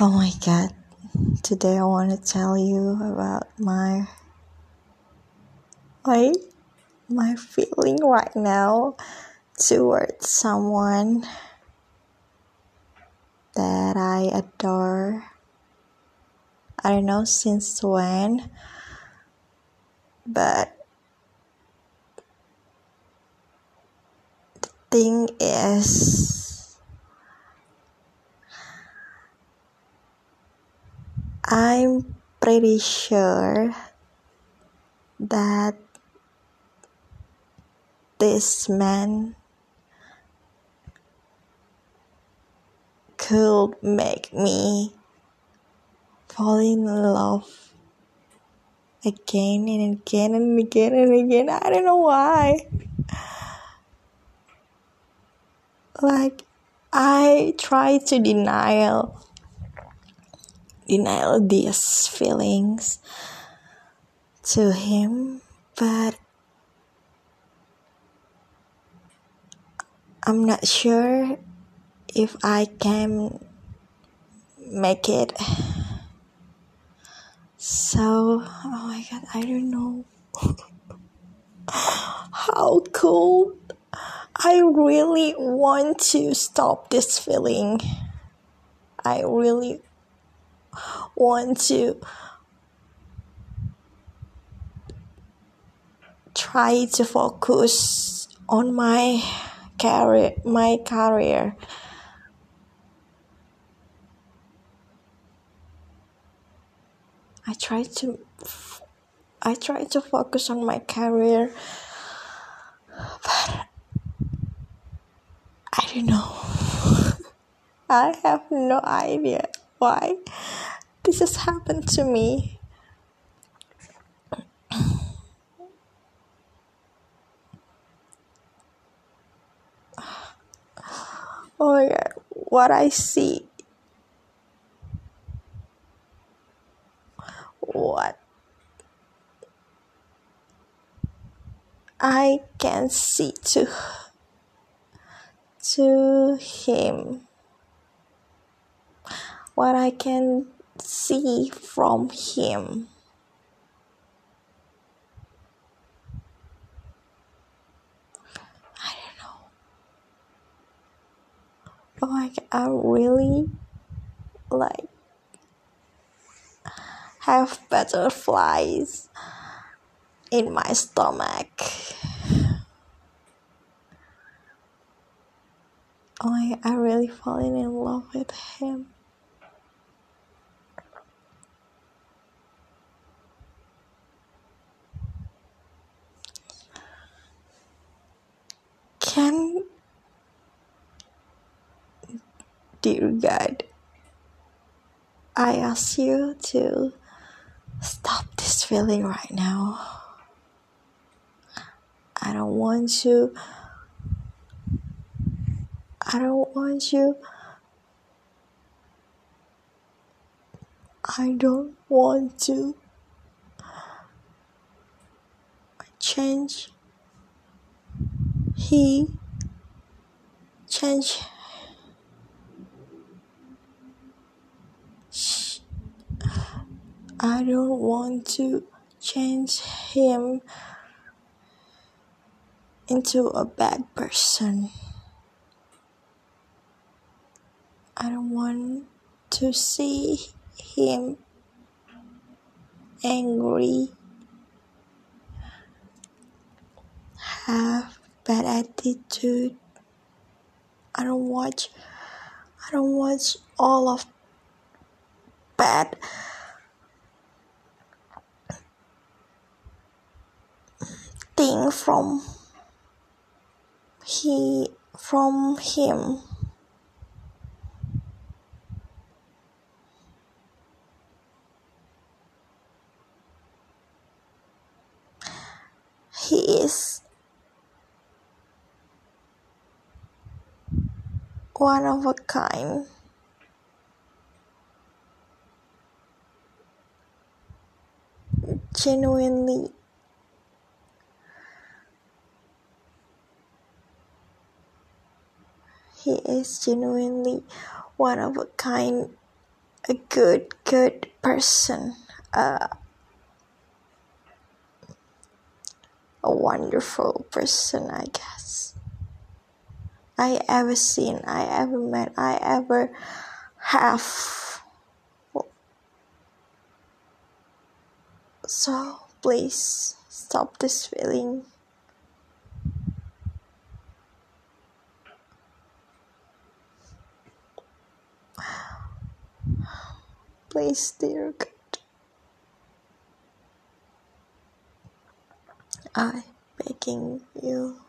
Oh my god. Today I want to tell you about my my my feeling right now towards someone that I adore. I don't know since when, but the thing is, I'm pretty sure that this man could make me fall in love again and again and again and again. I don't know why. Like I try to denial denial these feelings to him, but I'm not sure if I can make it. So, oh my god, I don't know how cool. I really want to stop this feeling. I really want to try to focus on my career my career. I try to I try to focus on my career but I don't know. I have no idea why this has happened to me. Oh my god what I see. What I can see to to him. What I can see from him I don't know like I really like have butterflies in my stomach. My, I really falling in love with him. Can dear God, I ask you to stop this feeling right now. I don't want you. I don't want you. I don't want to change. He change. Sh- I don't want to change him into a bad person. I don't want to see him angry, have bad attitude. I don't watch I don't watch all of bad thing from he from him. He is one of a kind. Genuinely he is genuinely one of a kind a good, good person, uh, a wonderful person, I guess. I ever seen, I ever met, I ever have. So please stop this feeling. Please, dear God. I begging you.